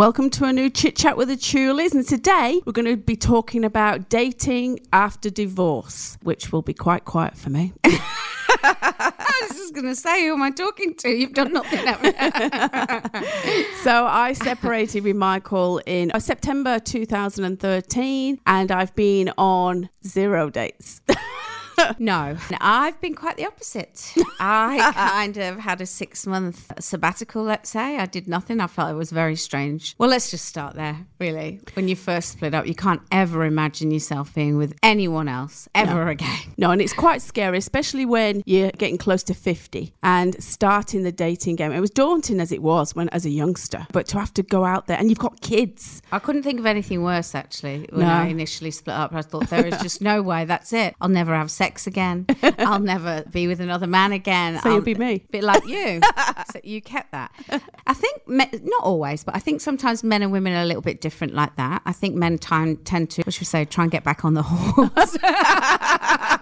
Welcome to a new chit chat with the Chulies, and today we're going to be talking about dating after divorce, which will be quite quiet for me. I was just going to say, who am I talking to? You've done nothing. so I separated with Michael in uh, September 2013, and I've been on zero dates. no, I've been quite the opposite. I kind of had a six month sabbatical, let's say. I did nothing. I felt it was very strange. Well, let's just start there, really. When you first split up, you can't ever imagine yourself being with anyone else ever no. again. No, and it's quite scary, especially when you're getting close to 50 and starting the dating game. It was daunting as it was when as a youngster, but to have to go out there and you've got kids. I couldn't think of anything worse, actually, when no. I initially split up. I thought there is just no way. That's it. I'll never have sex sex again. I'll never be with another man again. So I'll, you'll be me. A bit like you. so you kept that. I think, not always, but I think sometimes men and women are a little bit different like that. I think men time, tend to, what should we say, try and get back on the horse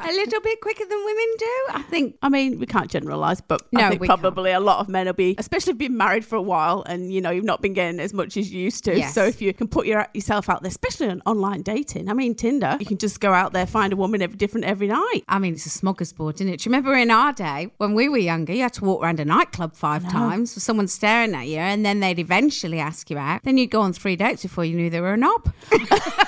a little bit quicker than women do. I think. I mean, we can't generalise, but no, I think probably can't. a lot of men will be, especially if you've been married for a while and, you know, you've not been getting as much as you used to. Yes. So if you can put your, yourself out there, especially on online dating, I mean, Tinder, you can just go out there, find a woman every, different every night. I mean, it's a smorgasbord, isn't it? Do you remember in our day when we were younger, you had to walk around a nightclub five no. times with someone staring at you, and then they'd eventually ask you out. Then you'd go on three dates before you knew they were a knob.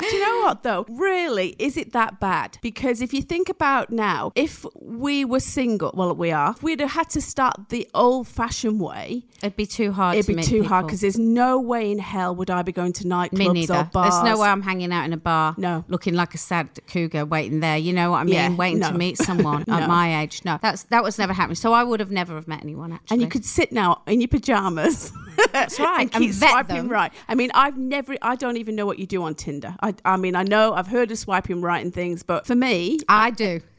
Do you know what though? Really, is it that bad? Because if you think about now, if we were single, well, we are. If we'd have had to start the old-fashioned way, it'd be too hard. It'd to be too people. hard because there's no way in hell would I be going to nightclubs or bars. There's no way I'm hanging out in a bar, no, looking like a sad cougar waiting there. You know what I mean? Yeah, waiting no. to meet someone no. at my age. No, that's that was never happening. So I would have never have met anyone. Actually, and you could sit now in your pajamas. That's right. and keep swiping them. right. I mean, I've never. I don't even know what you do on Tinder. I, I mean, I know I've heard of swiping right and things, but for me, I do.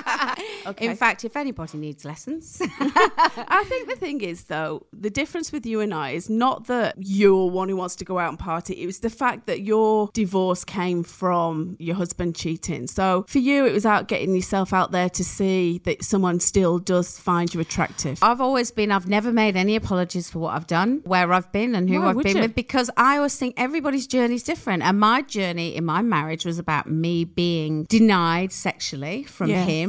okay. In fact, if anybody needs lessons, I think the thing is though, the difference with you and I is not that you're one who wants to go out and party. It was the fact that your divorce came from your husband cheating. So for you, it was out getting yourself out there to see that someone still does find you attractive. I've always been. I've never made any apologies for what I've done, where I've been, and who Why, I've been you? with, because I always think everybody's journey is different, and my journey in my marriage was about me being denied sexually from yeah. him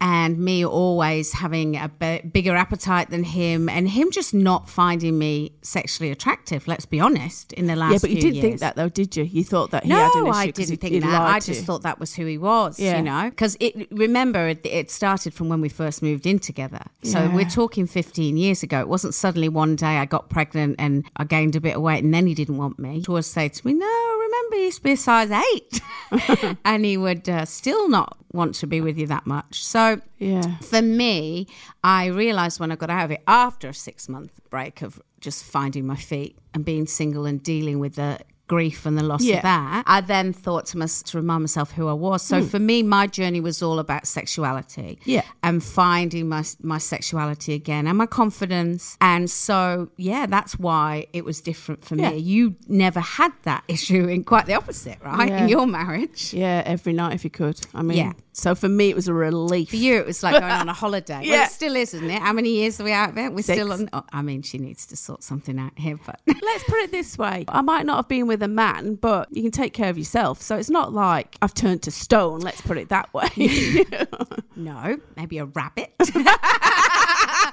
and me always having a b- bigger appetite than him and him just not finding me sexually attractive let's be honest in the last yeah but you didn't years. think that though did you you thought that he no, had an issue i didn't think that i just thought that was who he was yeah. you know because it remember it, it, started from when we first moved in together so yeah. we're talking 15 years ago it wasn't suddenly one day i got pregnant and i gained a bit of weight and then he didn't want me he would say to me no remember he used to be a size eight and he would uh, still not want to be with you that much. So yeah. for me, I realized when I got out of it after a six month break of just finding my feet and being single and dealing with the grief and the loss yeah. of that, I then thought to, myself, to remind myself who I was. So mm. for me, my journey was all about sexuality. Yeah. And finding my, my sexuality again and my confidence. And so, yeah, that's why it was different for yeah. me. You never had that issue in quite the opposite, right? Yeah. In your marriage. Yeah, every night if you could. I mean, yeah. So for me, it was a relief. For you, it was like going on a holiday. yeah. Well, it still is, isn't it? How many years are we out of it? We're Six. still on. Oh, I mean, she needs to sort something out here, but. Let's put it this way I might not have been with a man, but you can take care of yourself. So it's not like I've turned to stone, let's put it that way. no, maybe a rabbit.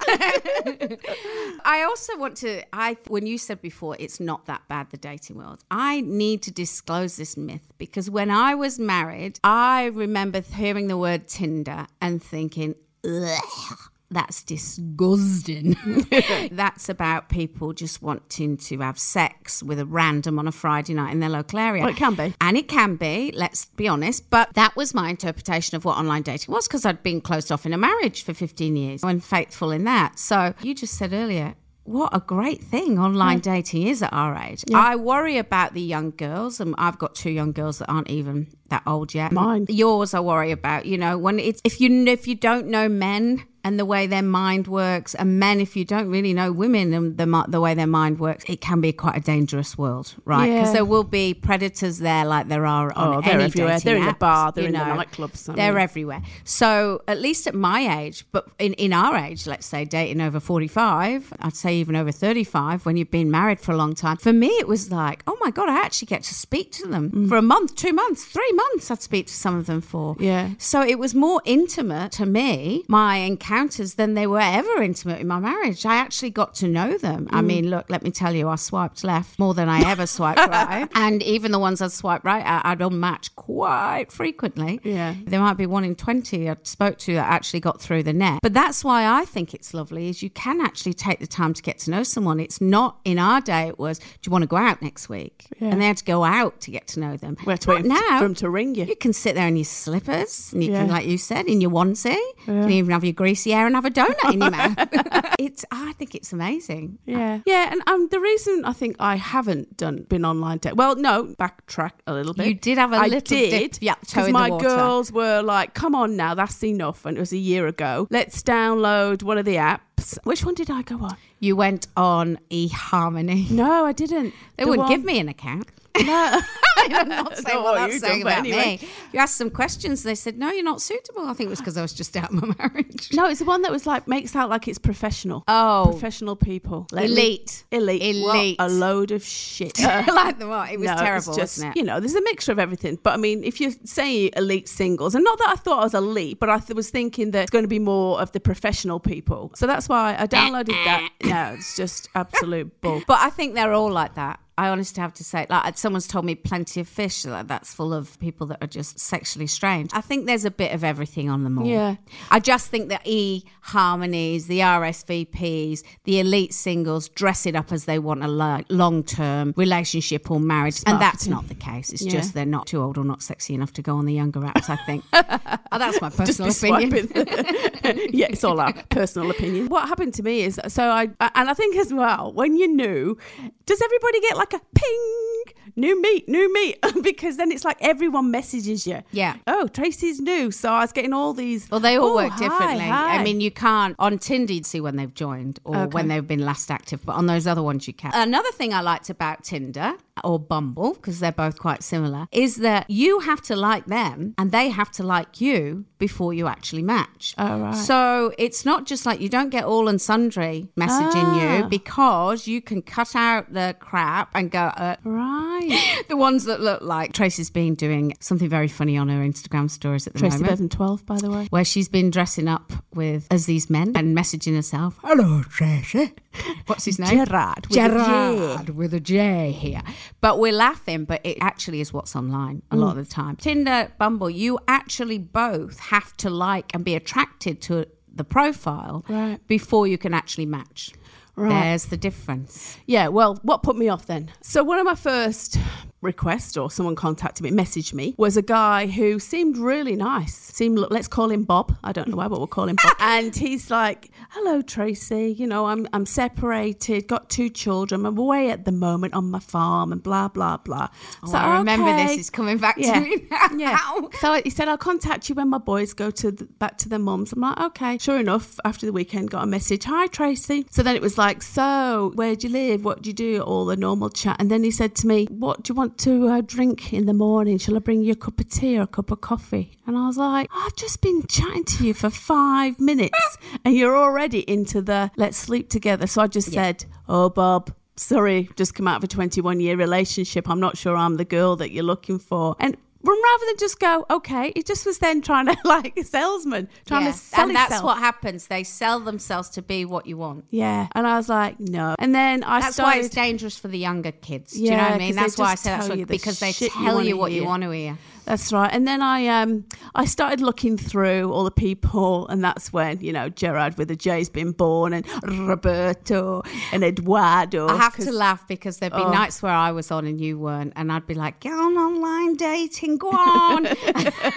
I also want to I when you said before it's not that bad the dating world. I need to disclose this myth because when I was married, I remember hearing the word Tinder and thinking, Ugh that's disgusting. that's about people just wanting to have sex with a random on a Friday night in their local area. Well, it can be. And it can be, let's be honest. But that was my interpretation of what online dating was because I'd been closed off in a marriage for 15 years and faithful in that. So you just said earlier, what a great thing online yeah. dating is at our age. Yeah. I worry about the young girls, and I've got two young girls that aren't even that old yet. Mine, yours, I worry about. You know, when it's if you if you don't know men and the way their mind works. And men, if you don't really know women and the, the way their mind works, it can be quite a dangerous world, right? Because Yeah. there will be predators there like there are on Oh, they're any everywhere. They're in the bar, they're in the know. nightclubs, I They're mean. everywhere. So at least at my age, but in, in our age, let's say dating over 45, I'd say even over 35, when you've been married for a long time, for me it was like, oh my God, I actually get to speak to them Mm. for a month, two months, three months I'd speak to some of them for. Yeah. So it was more intimate to me, my encounters, than they were ever intimate in my marriage. I actually got to know them. Mm. I mean, look, let me tell you, I swiped left more than I ever swiped right. And even the ones I swiped right, I'd unmatch quite frequently. Yeah. There might be one in 20 I spoke to that actually got through the net. But that's why I think it's lovely is you can actually take the time to get to know someone. It's not in our day it was, do you want to go out next week? Yeah. And they had to go out to get to know them. We have to wait now. for 'em to ring you. You can sit there in your slippers and you can, Yeah. like you said, in your onesie. You can even have your greasy hair and have a donut in your mouth. it's I think it's amazing. Yeah, yeah, and um, the reason I think I haven't done been online date. Well, no, backtrack a little bit. You did have a I little did, dip, yeah, because my water. girls were like, "Come on now, that's enough." And it was a year ago. Let's download one of the apps. Which one did I go on? You went on eHarmony. No, I didn't. They The wouldn't one- give me an account. No. I'm not saying know what what that's you've saying done, but about anyway. me. You asked some questions and they said, no, you're not suitable. I think it was because I was just out of my marriage. no, it's the one that was like makes out like it's professional. Oh. professional people, Let me- Elite. elite, What Elite. a load of shit. like the what? It was No, terrible, it's just, wasn't it? You know, there's a mixture of everything. But I mean, if you're saying elite singles, and not that I thought I was elite, but I th- was thinking that it's going to be more of the professional people. So that's why I downloaded that. No, it's just absolute bull. But I think they're all like that. I honestly have to say, like someone's told me, plenty of fish that that's full of people that are just sexually strange. I think there's a bit of everything on them all. Yeah. I just think the e harmonies, the RSVPs, the elite singles dress it up as they want a lo- long term relationship or marriage, and that's not the case. It's Yeah. just they're not too old or not sexy enough to go on the younger apps. I think oh, that's my personal opinion. yeah, it's all our personal opinion. What happened to me is so I and I think as well when you're new, does everybody get like a ping? New meat, new meat, because then it's like everyone messages you. Yeah. Oh, Tracy's new, so I was getting all these. Well, they all "Oh, work hi, differently. I mean, you can't on Tinder you'd see when they've joined or Okay. when they've been last active, but on those other ones you can. Another thing I liked about Tinder or Bumble because they're both quite similar is that you have to like them and they have to like you before you actually match. Oh, right. So it's not just like you don't get all and sundry messaging Ah. you because you can cut out the crap and go. Uh, right. the ones that look like Tracy's been doing something very funny on her Instagram stories at the Tracy moment Bevan, twelve, by the way. where she's been dressing up with as these men and messaging herself. Hello, Tracy. What's his name? Gerard, with a Gerard with a J here. But we're laughing, but it actually is what's online a lot of the time. Tinder, Bumble, you actually both have to like and be attracted to the profile Right. before you can actually match. Right. There's the difference. Yeah, well, what put me off then? So one of my first requests, or someone contacted me, messaged me, was a guy who seemed really nice. Seemed, let's call him Bob. I don't know why, but we'll call him Bob. and he's like, "Hello, Tracy. You know, I'm I'm separated, got two children. I'm away at the moment on my farm, and blah blah blah." Oh, I remember this. It's coming back Yeah. to me now. Yeah. So he said, I'll contact you when my boys go to the, back to their mums. I'm like, okay. Sure enough, after the weekend, got a message. Hi, Tracy. So then it was like, so where do you live? What do you do? All the normal chat. And then he said to me, what do you want to uh, drink in the morning? Shall I bring you a cup of tea or a cup of coffee? And I was like, I've just been chatting to you for five minutes and you're already into the let's sleep together. So I just said, oh, Bob sorry, just come out of a 21 year relationship. I'm not sure I'm the girl that you're looking for. And rather than just go, okay, it just was then trying to like a salesman, trying Yeah. to sell and that's himself. what happens. They sell themselves to be what you want. yeah. And I was like, no. And then I That's started. why it's dangerous for the younger kids. Do you know Yeah, what I mean? That's why I say that's what, the because they shit you tell you what you want to hear. That's right. And then I um I started looking through all the people and that's when, you know, Gerard with a J's been born and Roberto and Eduardo. I have to laugh because there'd be Oh. nights where I was on and you weren't, and I'd be like, "Get on online dating, go on,"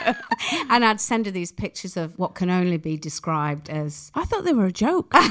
and I'd send her these pictures of what can only be described as I thought they were a joke.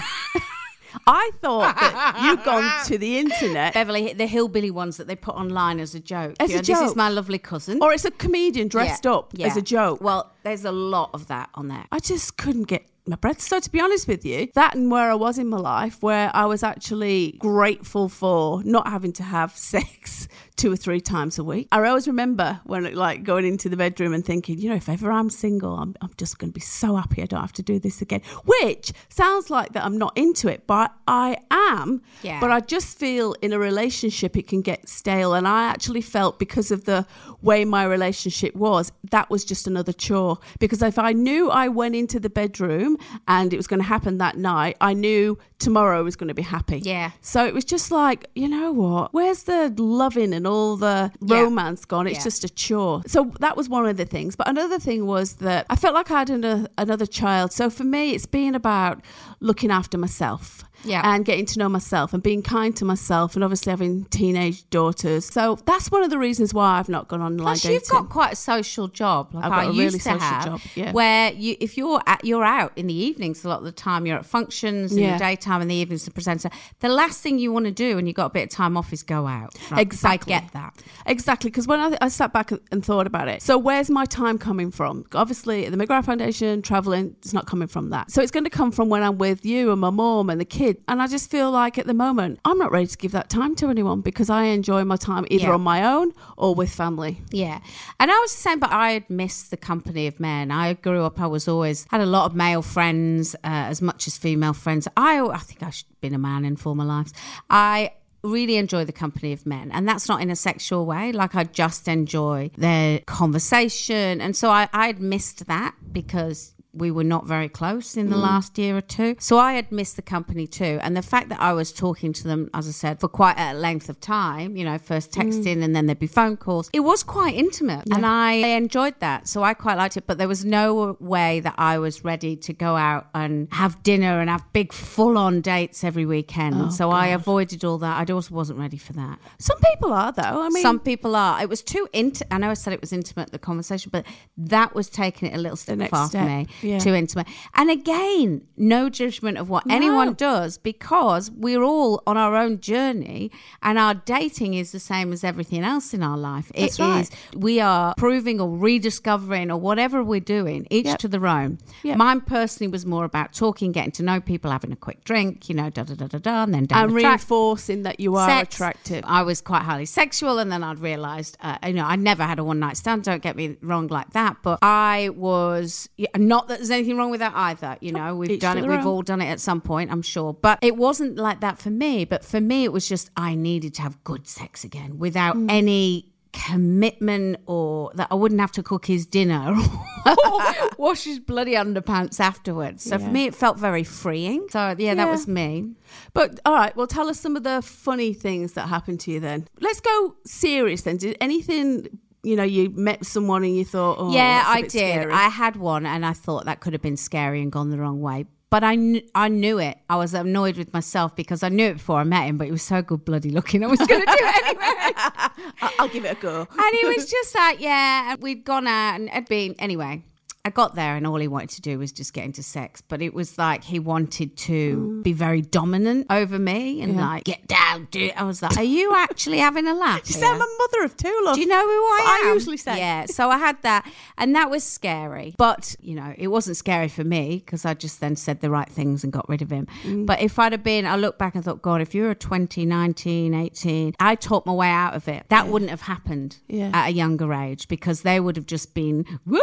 I thought that you'd gone to the internet Beverly, the hillbilly ones that they put online as a joke. As You a know, This is my lovely cousin. or it's a comedian dressed Yeah, up yeah. as a joke. Well, there's a lot of that on there. I just couldn't get my breath. So to be honest with you, that and where I was in my life, where I was actually grateful for not having to have sex two or three times a week. I always remember when like going into the bedroom and thinking, you know, if ever I'm single, I'm, I'm just going to be so happy I don't have to do this again. Which sounds like that I'm not into it, but I am. Yeah. But I just feel in a relationship it can get stale. And I actually felt because of the way my relationship was, that was just another chore. Because if I knew I went into the bedroom and it was going to happen that night, I knew tomorrow was going to be happy. Yeah. So it was just like, you know what? Where's the loving and all the Yeah. romance gone? It's Yeah. just a chore. So that was one of the things. But another thing was that I felt like I had an, another child. So for me, it's been about looking after myself. Yeah. And getting to know myself and being kind to myself and obviously having teenage daughters. So that's one of the reasons why I've not gone online Plus, dating. you've got quite a social job, like I've got a used really to social have, job, yeah. where you, if you're at, you're out in the evenings a lot of the time, you're at functions in Yeah. the daytime, and the evenings the presenter. The last thing you want to do when you've got a bit of time off is go out. Right? Exactly. I get that. Exactly, because when I, I sat back and thought about it, so where's my time coming from? Obviously, the McGrath Foundation, traveling, it's not coming from that. So it's going to come from when I'm with you and my mom and the And I just feel like at the moment, I'm not ready to give that time to anyone because I enjoy my time either Yeah. on my own or with family. Yeah. And I was the same, but I had missed the company of men. I grew up, I was always had a lot of male friends uh, as much as female friends. I, I think I should have been a man in former lives. I really enjoy the company of men and that's not in a sexual way like i just enjoy their conversation and so i i'd missed that because we were not very close in the mm. last year or two. So I had missed the company too. And the fact that I was talking to them, as I said, for quite a length of time, you know, first mm. texting and then there'd be phone calls, it was quite intimate. And I enjoyed that. So I quite liked it. But there was no way that I was ready to go out and have dinner and have big full on dates every weekend. Oh, so I avoided all that. I also wasn't ready for that. Some people are, though. I mean, Some people are. It was too intimate. I know I said it was intimate, the conversation, but that was taking it a little step far step, for me. yeah. Too intimate. And again, no judgment of what anyone does because we're all on our own journey and our dating is the same as everything else in our life. It is. That's right. We are proving or rediscovering or whatever we're doing, each Yep. to their own. Yep. Mine personally was more about talking, getting to know people, having a quick drink, you know, da da da da da, and then down and the track reinforcing that you are sex. attractive. I was quite highly sexual, and then I'd realised, uh, you know, I never had a one night stand. Don't get me wrong like that, but I was yeah, not that there's anything wrong with that either. You know, we've Each done it. We've own. all done it at some point, I'm sure. But it wasn't like that for me. But for me, it was just I needed to have good sex again without Mm. any commitment or that I wouldn't have to cook his dinner or wash his bloody underpants afterwards. So for me, it felt very freeing. So yeah, that was me. But all right, well, tell us some of the funny things that happened to you then. Let's go serious then. Did anything, you know, you met someone and you thought, oh, yeah, that's a I did. scary. I had one, and I thought that could have been scary and gone the wrong way. But I, kn- I knew it. I was annoyed with myself because I knew it before I met him. But he was so good bloody looking. I was going to do it anyway. I'll give it a go. and he was just like, yeah. And we'd gone out and it'd been anyway. I got there and all he wanted to do was just get into sex, but it was like he wanted to be very dominant over me and like get down, do it. I was like, "Are you actually having a laugh?" You say I'm a mother of two, love. Do you know who I am? I usually say. Yeah. So I had that, and that was scary. But you know, it wasn't scary for me because I just then said the right things and got rid of him. Mm. But if I'd have been, I look back and thought, God, if you were 20, 19, 18, I talked my way out of it. That wouldn't have happened Yeah. at a younger age because they would have just been woo.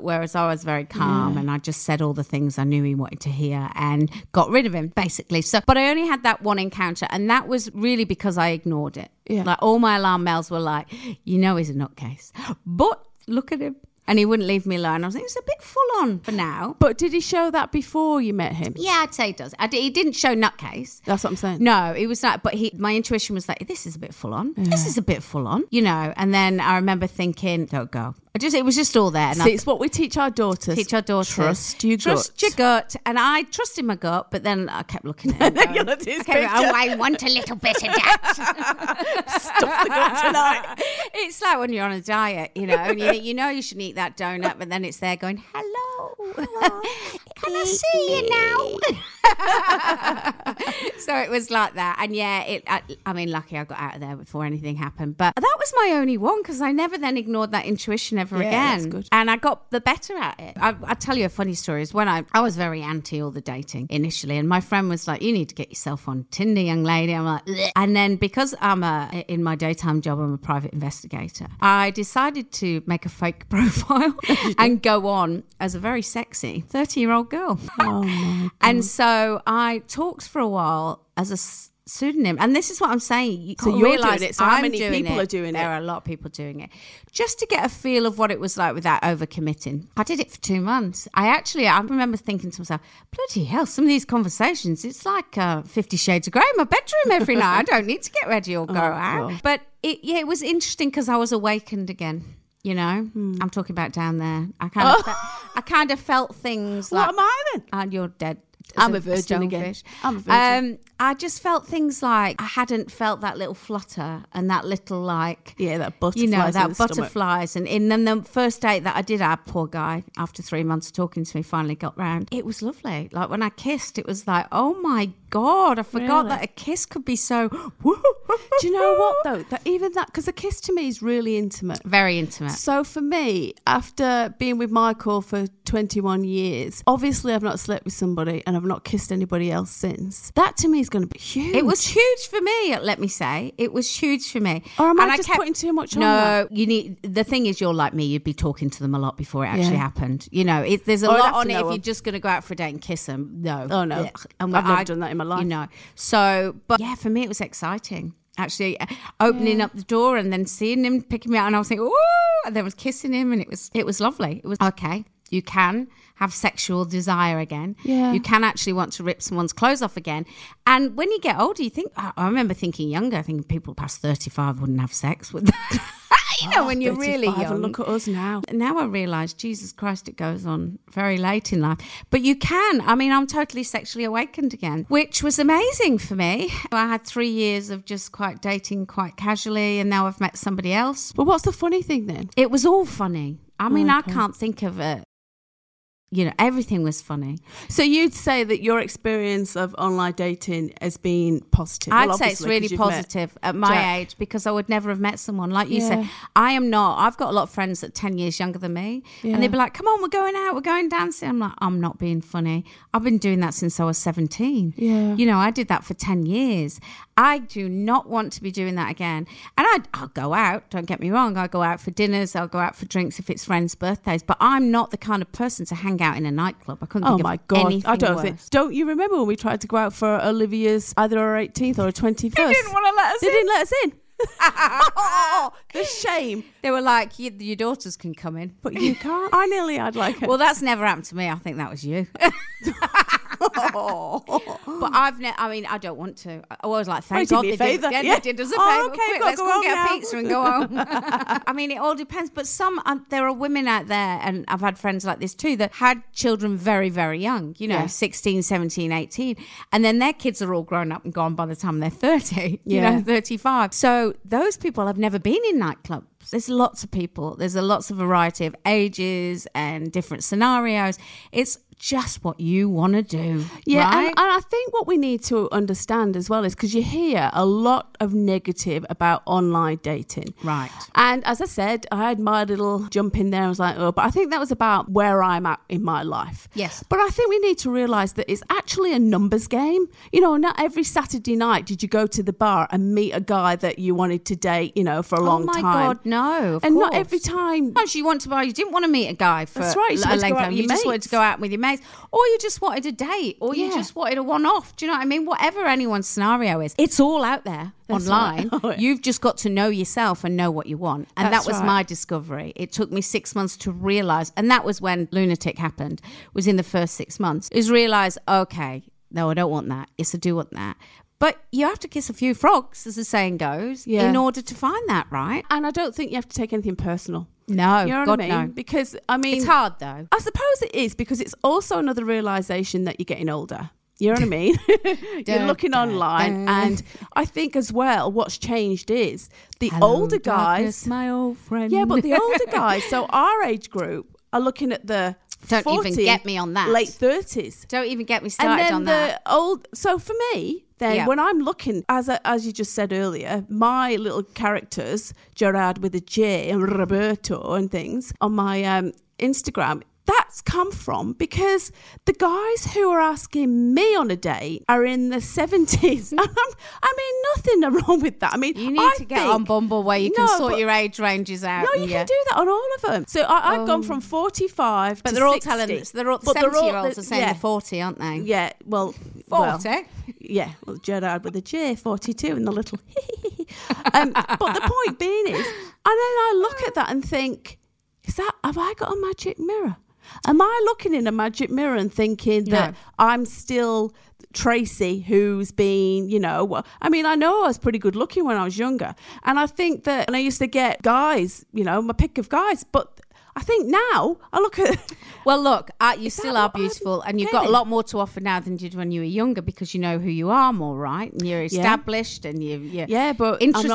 Whereas I was very calm and I just said all the things I knew he wanted to hear and got rid of him basically. So, but I only had that one encounter, and that was really because I ignored it. Yeah. Like all my alarm bells were like, you know, he's a nutcase, but look at him. And he wouldn't leave me alone. I was like, it's a bit full on for now. But did he show that before you met him? Yeah, I'd say he does. He didn't show nutcase. That's what I'm saying. No, it was not. But he, my intuition was like, this is a bit full on. This is a bit full on, you know. And then I remember thinking, don't go. I just, it was just all there. And See, I it's what we teach our daughters. teach our daughters. Trust your Trust gut. your gut. And I trusted my gut, but then I kept looking at. You going, looked at his I kept going, picture. oh, I want a little bit of that. Stuff the gut tonight. it's like when you're on a diet, you know, and you, you know you should eat that donut, but then it's there going, hello. Can I see you now? so it was like that. And yeah, it. I, I, mean, lucky I got out of there before anything happened. But that was my only one because I never then ignored that intuition yeah, again. And I got the better at it. I, will tell you a funny story. Is when I I was very anti all the dating initially, and my friend was like, "You need to get yourself on Tinder, young lady." I'm like, Bleh. and then because I'm a in my daytime job, I'm a private investigator. I decided to make a fake profile and go on as a very sexy 30 year old girl. Oh and so I talked for a while as a pseudonym. And this is what I'm saying. You so you're doing it. So I'm how many people it. are doing there it? There are a lot of people doing it. Just to get a feel of what it was like without overcommitting. I did it for two months. I actually, I remember thinking to myself, bloody hell, some of these conversations, it's like uh, Fifty Shades of Grey in my bedroom every night. I don't need to get ready or go oh, out. God. But it, yeah, it was interesting because I was awakened again. You know, hmm. I'm talking about down there. I kind of, oh. felt, I kind of felt things like. What am I then? And you're dead. I'm a virgin again. I'm a virgin. Um, I just felt things like I hadn't felt that little flutter and that little like yeah that butterflies you know that butterflies stomach. and in then the first date that I did have poor guy after three months of talking to me finally got round it was lovely like when I kissed it was like oh my god I forgot really? that a kiss could be so do you know what though that even that because a kiss to me is really intimate very intimate so for me after being with Michael for 21 years obviously I've not slept with somebody and I've not kissed anybody else since that to me is going to be huge. It was huge for me. Let me say, it was huge for me. Or am and I just kept, putting too much on? No, you need. The thing is, you're like me. You'd be talking to them a lot before it actually yeah. happened. You know, it, there's a or lot on it. If them. you're just going to go out for a date and kiss them, no. Oh no, and I've never done that in my life. You know, so but yeah, for me it was exciting actually uh, opening yeah. up the door and then seeing him picking me out and I was like, oh, and then I was kissing him and it was it was lovely. It was okay. You can have sexual desire again. Yeah. You can actually want to rip someone's clothes off again. And when you get older, you think, I remember thinking younger, I think people past 35 wouldn't have sex with that. you know, oh, when you're really young. And look at us now. Now I realise, Jesus Christ, it goes on very late in life. But you can. I mean, I'm totally sexually awakened again, which was amazing for me. I had three years of just quite dating quite casually, and now I've met somebody else. But what's the funny thing then? It was all funny. I mean, oh, okay. I can't think of it you know, everything was funny. So you'd say that your experience of online dating has been positive. I'd well, say it's really positive at my Jack. age because I would never have met someone like you yeah. said. I am not. I've got a lot of friends that ten years younger than me, yeah. and they'd be like, "Come on, we're going out, we're going dancing." I'm like, I'm not being funny. I've been doing that since I was seventeen. Yeah, you know, I did that for ten years. I do not want to be doing that again. And I, I'll go out. Don't get me wrong. I'll go out for dinners. I'll go out for drinks if it's friends' birthdays. But I'm not the kind of person to hang out in a nightclub. I couldn't. Oh my god! I don't worse. think. Don't you remember when we tried to go out for Olivia's either her 18th or her 21st? they didn't want to let us. In. They in. didn't let us in. oh, the shame. They were like, your daughters can come in, but you can't. I nearly had like. A- well, that's never happened to me. I think that was you. but I've never. I mean, I don't want to. I was like, thank God they did. Yeah, yeah. they did us a oh, favour. Okay, Quick, let's go, go, get now. a pizza and go home. I mean, it all depends. But some uh, there are women out there, and I've had friends like this too that had children very, very young. You know, yeah. 16, 17, 18, and then their kids are all grown up and gone by the time they're thirty. You yeah. know, thirty-five. So those people have never been in nightclubs there's lots of people. There's a lots of variety of ages and different scenarios. It's just what you want to do. Yeah, right? and, and, I think what we need to understand as well is because you hear a lot of negative about online dating. Right. And as I said, I had my little jump in there. I was like, oh, but I think that was about where I'm at in my life. Yes. But I think we need to realize that it's actually a numbers game. You know, not every Saturday night did you go to the bar and meet a guy that you wanted to date, you know, for a oh long time. Oh my God, no. and course. not every time. Sometimes you want to buy, you didn't want to meet a guy for That's right. a long time. You just wanted to go out with your or you just wanted a date, or you just wanted a one off. Do you know what I mean? Whatever anyone's scenario is, it's all out there That's online. Right. You've just got to know yourself and know what you want. And That's that was right. my discovery. It took me six months to realize, and that was when lunatic happened. Was in the first six months. Is realize, okay, no, I don't want that. Yes, I do want that. But you have to kiss a few frogs, as the saying goes, yeah. in order to find that, right? And I don't think you have to take anything personal. No, you know God, what I mean? No. Because I mean, it's hard though. I suppose it is because it's also another realization that you're getting older. You know what I mean? You're looking online, and I think as well, what's changed is the Hello, older guys. Darkness, my old friend. Yeah, but the older guys, so our age group, are looking at the Don't 40, even get me on that. late 30s. Don't even get me started And then on the that. old. So for me, then Yeah. when I'm looking, as I, as you just said earlier, my little characters, Gerard with a J and Roberto and things on my um, Instagram. That's come from because the guys who are asking me on a date are in the 70s. I'm, I mean, nothing wrong with that. I mean, You need I to get think- on Bumble where you can sort but- your age ranges out. no, you and can do that on all of them. So I, I've gone from 45 But to they're all 60. telling us they're all But they're all- 70 year olds are saying yeah. they're 40, aren't they? Yeah, well, well, 40? yeah, well, Gerard with a J, 42, and the little. um, but the point being is, and then I look at that and think, is that, have I got a magic mirror? Am I looking in a magic mirror and thinking that I'm still Tracy, who's been, you know, well, I mean, I know I was pretty good looking when I was younger. And I think that, and I used to get guys, you know, my pick of guys, but I think now I look at. Well, look, uh, you still are what I'm beautiful, and you've got a lot more to offer now than you did when you were younger because you know who you are more, right? And you're established, and you, you're Yeah, but interesting.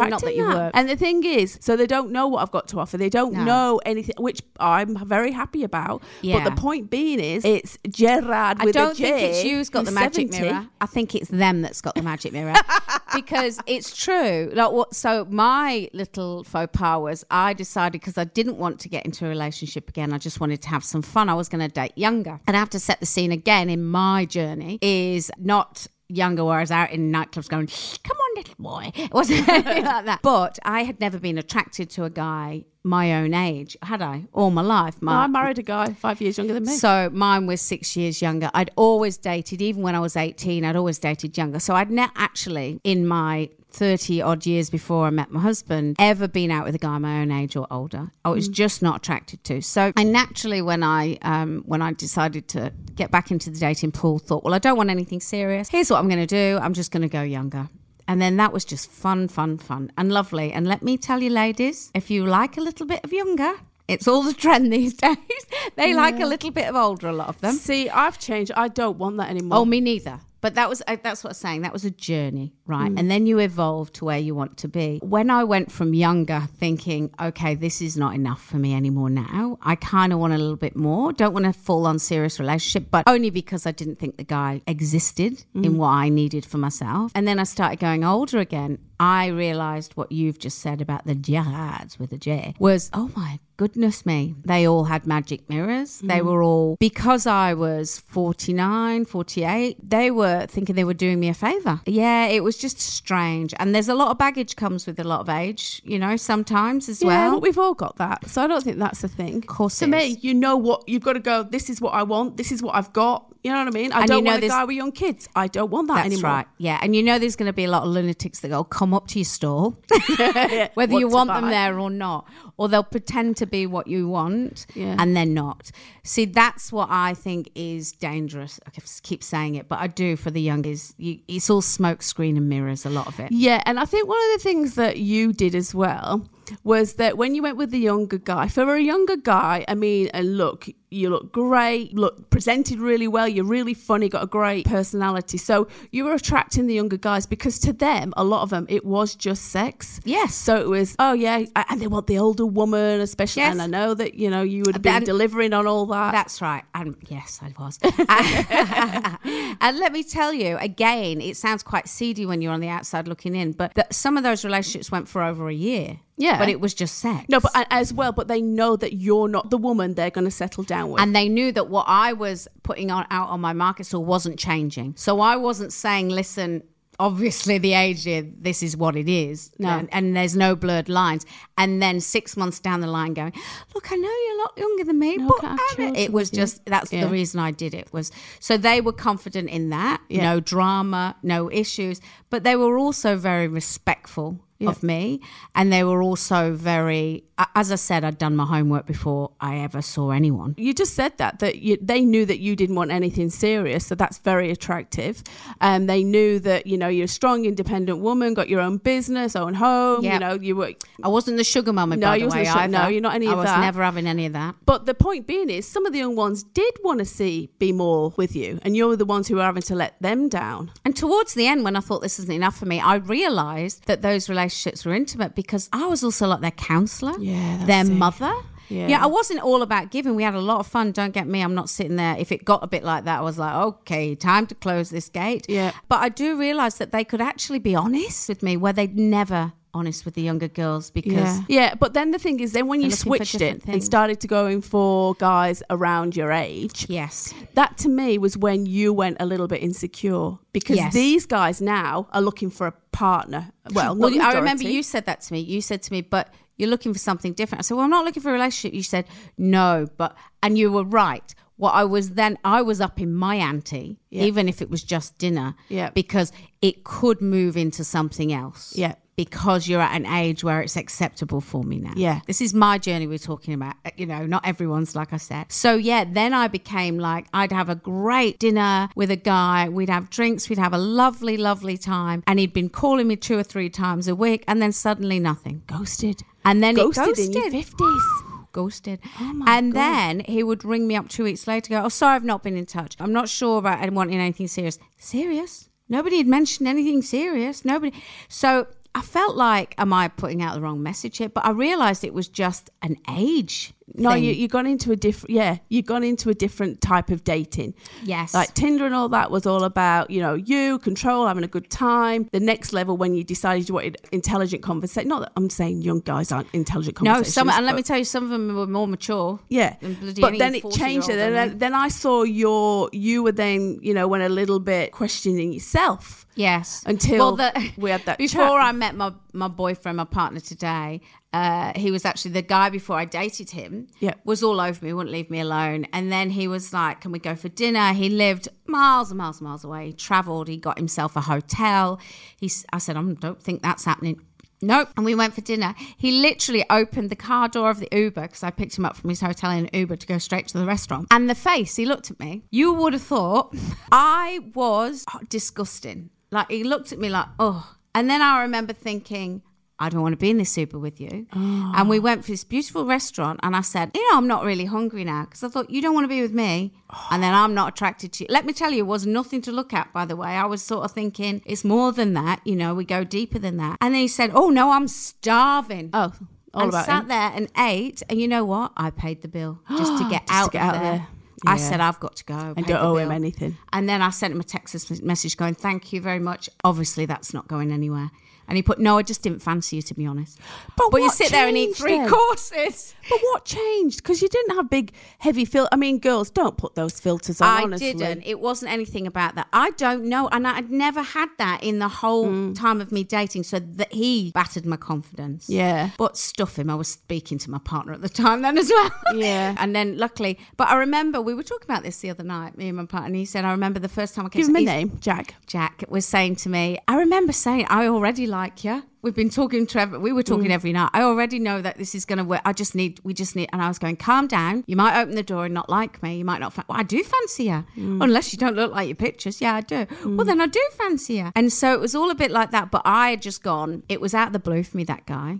I'm not, not that you that. were. And the thing is, so they don't know what I've got to offer. They don't No. know anything, which I'm very happy about. Yeah. But the point being is, it's Gerard I don't think it's you's got the magic 70. mirror. I think it's them that's got the magic mirror because it's true. Like what? So my little faux pas was I decided because I didn't want to get into a relationship again. I just wanted to have some fun. I was going to date younger, and I have to set the scene again in my journey is not. Younger, where I was out in nightclubs going, "Come on, little boy," it wasn't anything like that. But I had never been attracted to a guy my own age, had I? All my life, my I married a guy five years younger than me. so mine was six years younger. I'd always dated, even when I was 18, I'd always dated younger. So I'd not actually, in my 30 odd years before I met my husband, ever been out with a guy my own age or older. I was just not attracted to. So I naturally, when I, um, when I decided to get back into the dating pool, thought, well, I don't want anything serious. Here's what I'm going to do. I'm just going to go younger. And then that was just fun, fun, fun, and lovely. And let me tell you, ladies, if you like a little bit of younger, it's all the trend these days. they like a little bit of older, a lot of them. See, I've changed. I don't want that anymore. Oh, me neither. But that was uh, that's what I'm saying. That was a journey, right? Mm. And then you evolve to where you want to be. When I went from younger, thinking, okay, this is not enough for me anymore. Now I kind of want a little bit more. Don't want a full on serious relationship, but only because I didn't think the guy existed in mm. what I needed for myself. And then I started going older again. I realized what you've just said about the Gerards with a J was, oh my goodness me. They all had magic mirrors. They mm. were all, because I was 49, 48, they were thinking they were doing me a favor. Yeah, it was just strange. And there's a lot of baggage comes with a lot of age, you know, sometimes as yeah, well. but we've all got that. So I don't think that's the thing. Of course To me, you know what you've got to go. This is what I want. This is what I've got. You know what I mean? I And don't you know want there's- guy with young kids. I don't want that anymore. That's anymore. right. Yeah. And you know there's going to be a lot of lunatics that go, come up to your stall, whether you want them there or not. Or they'll pretend to be what you want Yeah. and they're not. See, that's what I think is dangerous. I keep saying it, but I do for the young is you, it's all smoke screen and mirrors, a lot of it. Yeah, and I think one of the things that you did as well was that when you went with the younger guy, for a younger guy, I mean, and look, you look great, look presented really well, you're really funny, got a great personality. So you were attracting the younger guys because to them, a lot of them, it was just sex. Yes. So it was, oh yeah, and they want the older woman, especially. Yes. And I know that you know you would have been And- delivering on all that. That's right. And yes, I was. and let me tell you, again, it sounds quite seedy when you're on the outside looking in, but some of those relationships went for over a year. Yeah. But it was just sex. no, but uh, as well, but they know that you're not the woman they're going to settle down and they knew that what I was putting on out on my market stall wasn't changing. So I wasn't saying, listen, obviously the age here, this is what it is. No. And, and there's no blurred lines. And then six months down the line going, look, I know you're a lot younger than me, No, but can't have I'm- children it was with you." just, that's Yeah. the reason I did it was, so they were confident in that, no drama, no issues, but they were also very respectful of me. And they were also very, as I said, I'd done my homework before I ever saw anyone. you just said that that you, they knew that you didn't want anything serious, so that's very attractive. Um, they knew that you know you're a strong, independent woman, got your own business, own home. Yeah. You know you were. I wasn't the sugar mummy, No, by you the way. sugar- no, you're not any I of was never having any of that. But the point being is, some of the young ones did want to see be more with you, and you're the ones who are having to let them down. And towards the end, when I thought this isn't enough for me, I realised that those relationships were intimate because I was also like their counsellor, Yeah, their it. mother. Yeah. Yeah. I wasn't all about giving. We had a lot of fun. Don't get me. I'm not sitting there. If it got a bit like that, I was like, okay, time to close this gate. Yeah. But I do realize that they could actually be honest with me where they'd never honest with the younger girls because Yeah. yeah, but then the thing is, then when you They're looking for switched it different and started to going for guys around your age, yes. that to me was when you went a little bit insecure because Yes. these guys now are looking for a partner. Well, Well, not I remember you said that to me. You said to me, but you're looking for something different. I said, well, I'm not looking for a relationship. You said, no, but, and you were right. What I was then, I was up in my ante, Yeah. even if it was just dinner, Yeah. because it could move into something else. Yeah. Because you're at an age where it's acceptable for me now. Yeah. This is my journey we're talking about. Uh, You know, not everyone's, like I said. So, yeah, then I became like, I'd have a great dinner with a guy. We'd have drinks. We'd have a lovely, lovely time. And he'd been calling me two or three times a week. And then suddenly nothing. ghosted. And then Ghosted, it ghosted. in your fifties. Ghosted. Oh my and God. then he would ring me up two weeks later go, Oh, sorry, I've not been in touch. I'm not sure about wanting anything serious. Serious? Nobody had mentioned anything serious. Nobody. So I felt like, am I putting out the wrong message here? But I realized it was just an age. No, thing. you you gone into a different. Yeah, you've gone into a different type of dating. Yes. Like Tinder and all that was all about you know you control having a good time. The next level when you decided you wanted intelligent conversation. Not that I'm saying young guys aren't intelligent no, some, and let me tell you, some of them were more mature. Yeah, but then it changed. 40-year-old And then, then I saw your you were then you know went a little bit questioning yourself. Yes. Until the- we had that Before chat. I met my, my boyfriend, my partner today, uh, he was actually the guy before I dated him. Yeah. Was all over me, wouldn't leave me alone. And then he was like, Can we go for dinner? He lived miles and miles and miles away. He traveled, he got himself a hotel. He's, I said, I don't think that's happening. Nope. And we went for dinner. He literally opened the car door of the Uber because I picked him up from his hotel in Uber to go straight to the restaurant. And the face, he looked at me. You would have thought I was disgusting. Like he looked at me like, oh. And then I remember thinking, I don't want to be in this Uber with you. Oh. And we went for this beautiful restaurant, and I said, You know, I'm not really hungry now because I thought, You don't want to be with me. And then I'm not attracted to you. Let me tell you, it was nothing to look at, by the way. I was sort of thinking, It's more than that. You know, we go deeper than that. And then he said, Oh, no, I'm starving. Oh, all and about sat him. there and ate. And you know what? I paid the bill just to get Just to out, get of out of there. there. I said, I've got to go. and don't owe him anything. And then I sent him a text message going, Thank you very much. Obviously, that's not going anywhere. And he put, No, I just didn't fancy you, to be honest. But But you sit there and eat three then? courses. But what changed? Because you didn't have big, heavy fil. I mean, girls don't put those filters on. I honestly. didn't. It wasn't anything about that. I don't know. And I'd never had that in the whole Mm. time of me dating. So that he battered my confidence. Yeah. But stuff him. I was speaking to my partner at the time then as well. Yeah. and then luckily, but I remember we were talking about this the other night, me and my partner. And he said, I remember the first time I came Give him a name, Jack. Jack was saying to me, I remember saying, I already like you. We've been talking to every, we were talking Mm. every night. I already know that this is going to work. I just need, we just need, and I was going, calm down. You might open the door and not like me. You might not, fa- well, I do fancy her, Mm. Unless you don't look like your pictures. Yeah, I do. Well, then I do fancy her. And so it was all a bit like that. But I had just gone, it was out of the blue for me, that guy.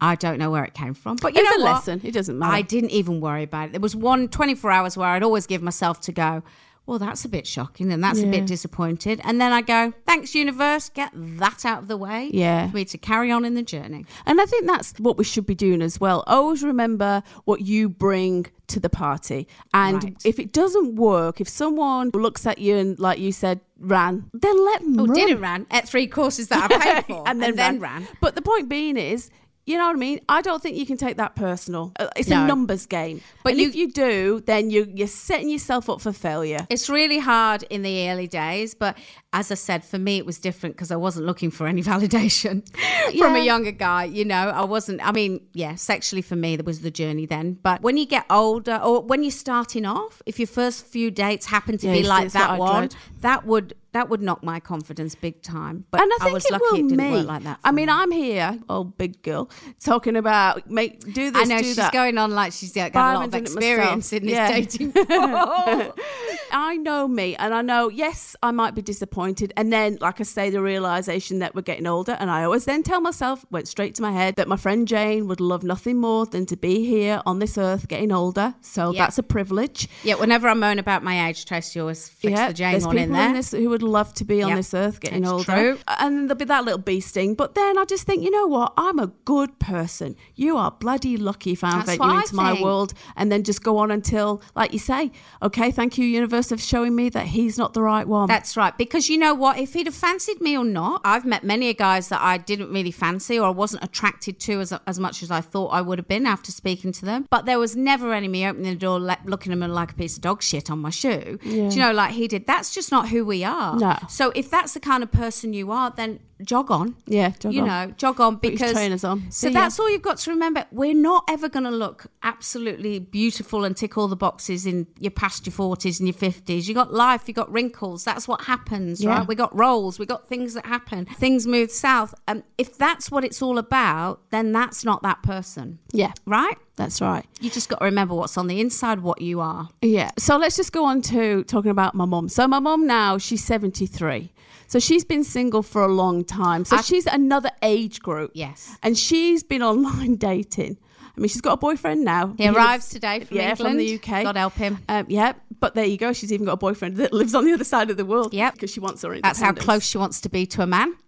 I don't know where it came from. But you Mm. It's know a what? lesson. It doesn't matter. I didn't even worry about it. There was one 24 hours where I'd always give myself to go, well, that's a bit shocking and that's a bit disappointed. And then I go, thanks, universe, get that out of the way Yeah. for me to carry on in the journey. And I think that's what we should be doing as well. Always remember what you bring to the party. And Right. if it doesn't work, if someone looks at you and, like you said, ran, then let them Oh, run. didn't ran at three courses that I paid for and then, ran. But the point being is, you know what I mean? I don't think you can take that personal. Uh, It's No. a numbers game. But you- if you do, then you, you're setting yourself up for failure. It's really hard in the early days, but as I said, for me it was different because I wasn't looking for any validation from a younger guy. You know, I wasn't. I mean, yeah, sexually for me there was the journey then. But when you get older, or when you're starting off, if your first few dates happen to Yeah, be like that one, that would that would knock my confidence big time. But and I think was it lucky will it didn't me. work like that. I mean, me. I'm here, old big girl, talking about make do this, I know she's that. going on like she's got But I a lot of done it myself. experience in this Yeah. dating. I know me and I know, yes, I might be disappointed. And then, like I say, the realization that we're getting older. And I always then tell myself, went straight to my head, that my friend Jane would love nothing more than to be here on this earth getting older. So Yeah. that's a privilege. Yeah, whenever I moan about my age, Tracy always fix yeah, the Jane one in there. this who would love to be on Yep. this earth getting It's older. true. And there'll be that little bee sting. But then I just think, you know what? I'm a good person. You are bloody lucky if I invite you into my world and then just go on until, like you say, okay, thank you, universe, for showing me that he's not the right one. That's right. Because you know what? If he'd have fancied me or not, I've met many a guys that I didn't really fancy or I wasn't attracted to as, as much as I thought I would have been after speaking to them. But there was never any me opening the door, le- looking at him like a piece of dog shit on my shoe. Do you know, like he did? That's just not who we are. No. So if that's the kind of person you are, then jog on. yeah, jog you on. know, jog on because trainers on. So See ya. that's all you've got to remember. We're not ever going to look absolutely beautiful and tick all the boxes in your past your forties and your fifties. You got life, you got wrinkles. That's what happens, Yeah. right? We got roles, we got things that happen. Things move south. And if that's what it's all about, then that's not that person, Yeah, right? That's right. You just got to remember what's on the inside, what you are. Yeah. So let's just go on to talking about my mum. So my mum now, she's 73. So she's been single for a long time. So I- she's another age group. Yes. And she's been online dating. I mean, she's got a boyfriend now. He arrives today from yeah, England. from the UK. God help him. Um, yeah, but there you go. She's even got a boyfriend that lives on the other side of the world. Yep. because she wants her. That's how close she wants to be to a man.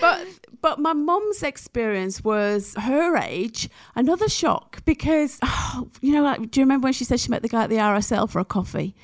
But but my mum's experience was her age another shock because oh, you know like, do you remember when she said she met the guy at the RSL for a coffee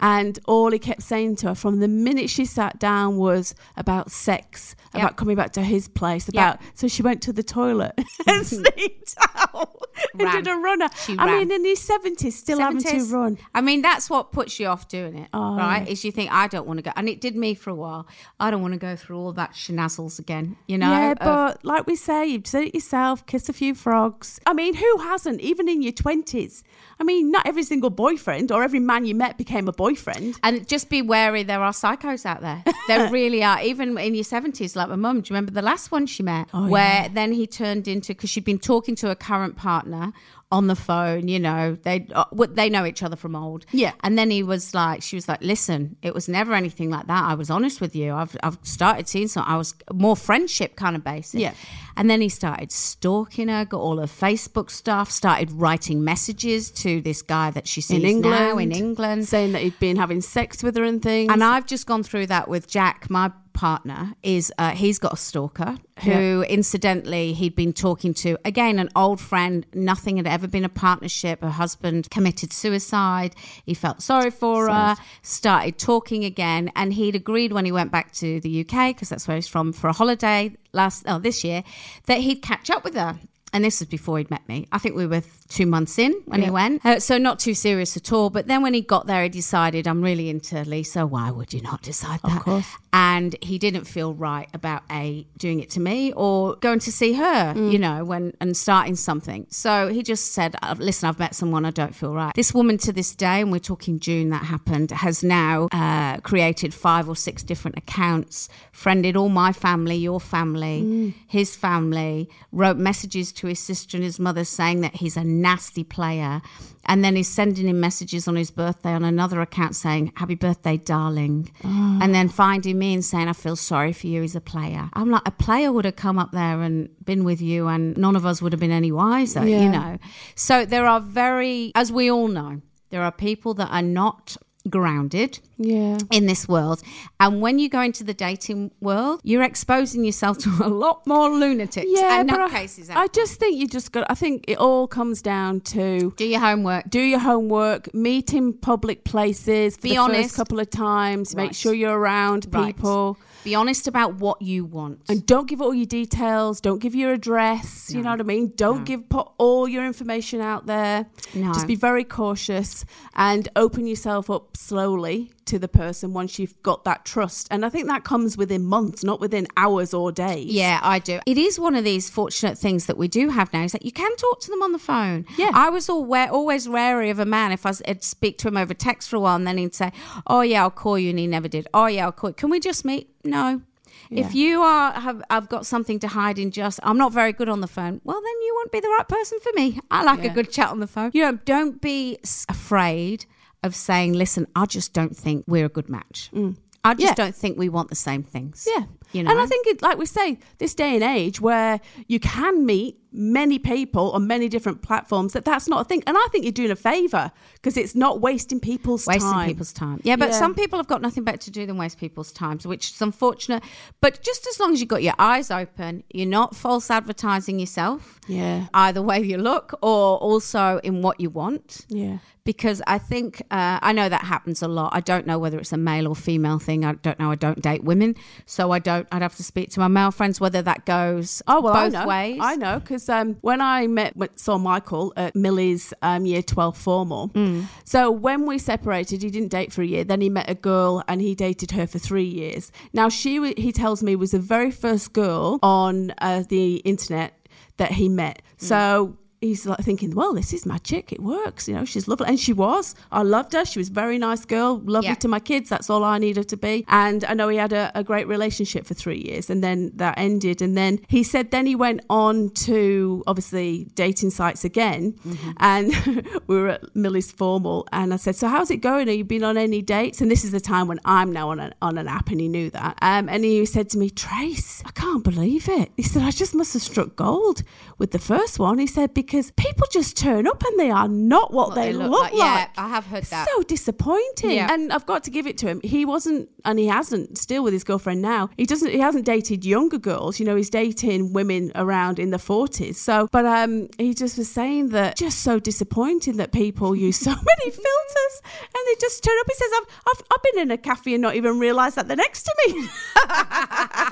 and all he kept saying to her from the minute she sat down was about sex Yep. about coming back to his place Yep. about so she went to the toilet and sneaked out and Ran. did a runner She I ran. mean in his 70s still having to run I mean, that's what puts you off doing it, Oh, right? Is you think I don't want to go, and it did me for a while. I don't want to go through all that shenazzles again, you know? Yeah, of- but like we say, you've said it yourself, kiss a few frogs. I mean, who hasn't, even in your 20s? I mean, not every single boyfriend or every man you met became a boyfriend. and just be wary, there are psychos out there. There really are. Even in your 70s, like my mum, do you remember the last one she met? Oh, where yeah. then he turned into, because she'd been talking to her current partner on the phone, you know, they uh, they know each other from old. Yeah. And then he was like, she was like, listen, it was never anything like that. I was honest with you. I've, I've started seeing some, I was more friendship kind of basis. Yeah. And then he started stalking her, got all her Facebook stuff, started writing messages to this guy that she sees In England, now in England. saying that he'd been having sex with her and things. And I've just gone through that with Jack, my partner. Is uh, he's got a stalker who, incidentally, he'd been talking to again an old friend. Nothing had ever been a partnership. Her husband committed suicide. He felt sorry for her. Started talking again, and he'd agreed when he went back to the UK because that's where he's from for a holiday last oh this year that he'd catch up with her. And this was before he'd met me. I think we were two months in when he went. Uh, so not too serious at all. But then when he got there, he decided, I'm really into Lisa. Why would you not decide that? Of course. And he didn't feel right about A, doing it to me or going to see her, Mm. you know, when and starting something. So he just said, "Uh, listen, I've met someone, I don't feel right. This woman to this day, and we're talking June that happened, has now uh, created five or six different accounts, friended all my family, your family, Mm. his family, wrote messages to his sister and his mother saying that he's a nasty player. And then he's sending him messages on his birthday on another account saying, Happy birthday, darling. Oh. And then finding me and saying, I feel sorry for you. He's a player. I'm like, a player would have come up there and been with you, and none of us would have been any wiser, Yeah. you know? So there are very, as we all know, there are people that are not grounded yeah. in this world. And when you go into the dating world, you're exposing yourself to a lot more lunatics Yeah, and but I, I just think you just got. I think it all comes down to do your homework. do your homework, meet in public places. Be the honest. First couple of times, Right. make sure you're around Right. people. Be honest about what you want. And don't give all your details. Don't give your address. You know what I mean. Don't give put all your information out there. No. Just be very cautious and open yourself up slowly to the person once you've got that trust. And I think that comes within months, not within hours or days. Yeah, I do. It is one of these fortunate things that we do have now is that you can talk to them on the phone. Yeah. I was always wary of a man if I'd speak to him over text for a while and then he'd say, Oh, yeah, I'll call you. And he never did. Oh, yeah, I'll call you. Can we just meet? No. If you are have I've got something to hide in just I'm not very good on the phone. Well, then you won't be the right person for me. I like a good chat on the phone. You know, don't be afraid of saying, listen, I just don't think we're a good match. Mm. I just Yeah. don't think we want the same things. Yeah. You know? And I think, it, like we say, this day and age where you can meet many people on many different platforms, that that's not a thing. And I think you're doing a favour because it's not wasting people's time. wasting time. people's time. Yeah, but Yeah. some people have got nothing better to do than waste people's time, which is unfortunate. But just as long as you've got your eyes open, you're not false advertising yourself. Yeah. Either way you look or also in what you want. Yeah. Because I think, uh, I know that happens a lot. I don't know whether it's a male or female thing. I don't know. I don't date women. So I don't, I'd have to speak to my male friends whether that goes Oh well, both I know. ways. I know because um, when I met saw Michael at Millie's um, year twelve formal, Mm. so when we separated, he didn't date for a year. Then he met a girl and he dated her for three years. Now she, he tells me, was the very first girl on uh, the internet that he met. Mm. So. He's like thinking, well, this is magic. It works. You know, she's lovely. And she was. I loved her. She was a very nice girl, lovely Yeah. to my kids. That's all I need her to be. And I know he had a, a great relationship for three years and then that ended. And then he said, then he went on to obviously dating sites again. Mm-hmm. And we were at Millie's formal. And I said, so how's it going? Have you been on any dates? And this is the time when I'm now on, a, on an app and he knew that. Um, and he said to me, Trace, I can't believe it. He said, I just must have struck gold with the first one. He said, because people just turn up and they are not what, they, look, like. Yeah, I have heard that. So disappointing. Yeah. And I've got to give it to him. He wasn't, and he hasn't still with his girlfriend now. He doesn't. He hasn't dated younger girls. You know, he's dating women around in the forties. So, but um, he just was saying that just so disappointing that people use so many filters and they just turn up. He says, "I've I've, I've been in a cafe and not even realised that they're next to me."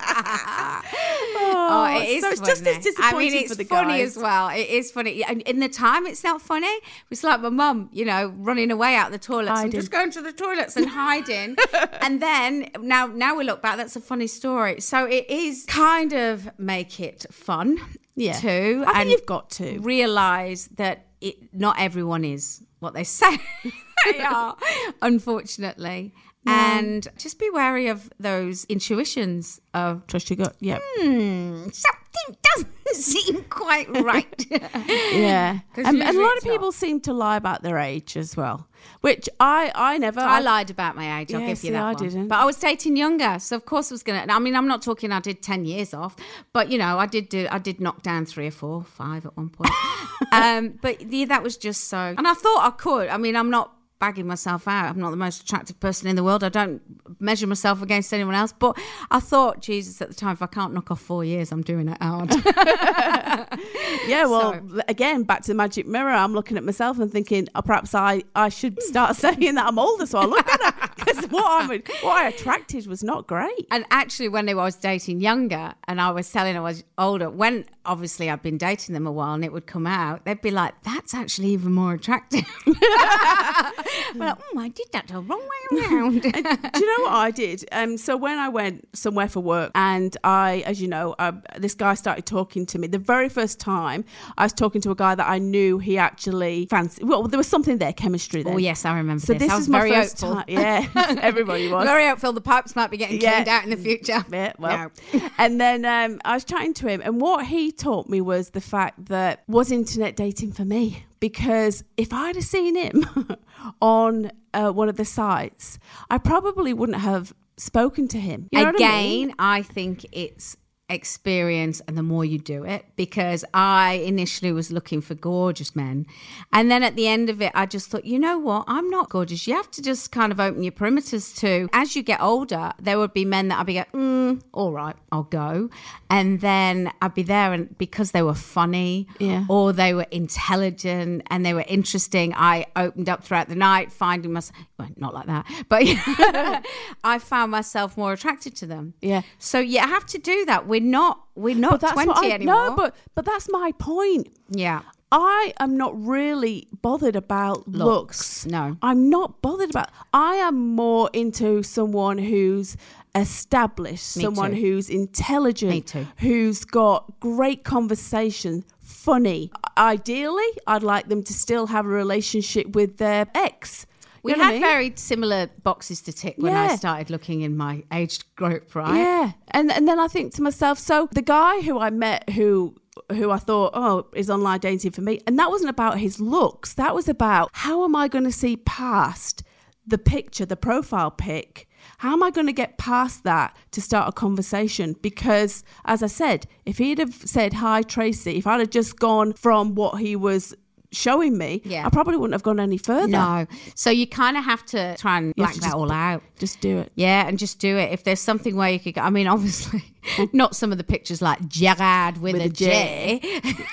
Oh, oh, it is so it's funny. just as disappointing I mean, it's for the funny guys. as well. It is funny. And in the time, it's not funny. It's like my mum, you know, running away out the toilets and just going to the toilets and hiding. and then now, now we look back, that's a funny story. So it is kind of make it fun, Yeah. too. I think and you've got to. realize that it, not everyone is what they say they are, unfortunately. And just be wary of those intuitions of Trust your gut. Yeah. hmm, something doesn't seem quite right. Yeah, 'Cause and, and a lot it's of people seem to lie about their age as well, which I I never. I lied about my age. I'll Yeah, give see, you that I one. didn't. But I was dating younger, so of course I was gonna. I mean, I'm not talking. I did ten years off, but you know, I did do. I did knock down three or four, five at one point. um, but yeah, that was just so. And I thought I could. I mean, I'm not bagging myself out. I'm not the most attractive person in the world. I don't measure myself against anyone else. But I thought, Jesus, at the time, if I can't knock off four years, I'm doing it hard. Yeah, well, So- again, back to the magic mirror. I'm looking at myself and thinking, oh, perhaps I, I should start saying that I'm older, so I look better because what I what I attracted was not great. And actually, when I was dating younger, and I was telling I was older, when obviously I'd been dating them a while, and it would come out, they'd be like, "That's actually even more attractive." We're like, "Oh, I did that the wrong way around." Do you know what I did? Um, so when I went somewhere for work, and I, as you know, uh, this guy started talking to me. The very first time I was talking to a guy that I knew he actually fancied. Well, there was something there, chemistry there. oh yes, I remember So this. this was is my very first hopeful. time. Yeah, everybody was. Very hopeful. The pipes might be getting Yeah. cleaned out in the future. Yeah, well, No. and then um, I was chatting to him, and what he taught me was the fact that was internet dating for me because if I'd have seen him on uh, one of the sites, I probably wouldn't have spoken to him. You know what I Again, mean? I think it's experience and the more you do it because I initially was looking for gorgeous men and then at the end of it I just thought you know what I'm not gorgeous you have to just kind of open your perimeters to as you get older there would be men that I'd be going mm, all right I'll go and then I'd be there and because they were funny Yeah. or they were intelligent and they were interesting I opened up throughout the night finding myself well, not like that but I found myself more attracted to them Yeah. so you have to do that. We're not we're not that's twenty I, anymore. No, but but that's my point. yeah. I am not really bothered about looks. no. I'm not bothered about. I am more into someone who's established, Me someone too. who's intelligent, Me too. who's got great conversation, funny. Ideally, I'd like them to still have a relationship with their ex. You We know what I had mean? very similar boxes to tick when I started looking in my age group, right? Yeah. And and then I think to myself, so the guy who I met who who I thought, oh, is online dating for me. And that wasn't about his looks. That was about how am I going to see past the picture, the profile pic? How am I going to get past that to start a conversation? Because, as I said, if he'd have said, Hi, Tracy, if I'd have just gone from what he was showing me, Yeah. I probably wouldn't have gone any further. No. So you kind of have to try and black that just all out. Just do it. Yeah, and just do it. If there's something where you could go, I mean, obviously, not some of the pictures like Gerard with, With a a J.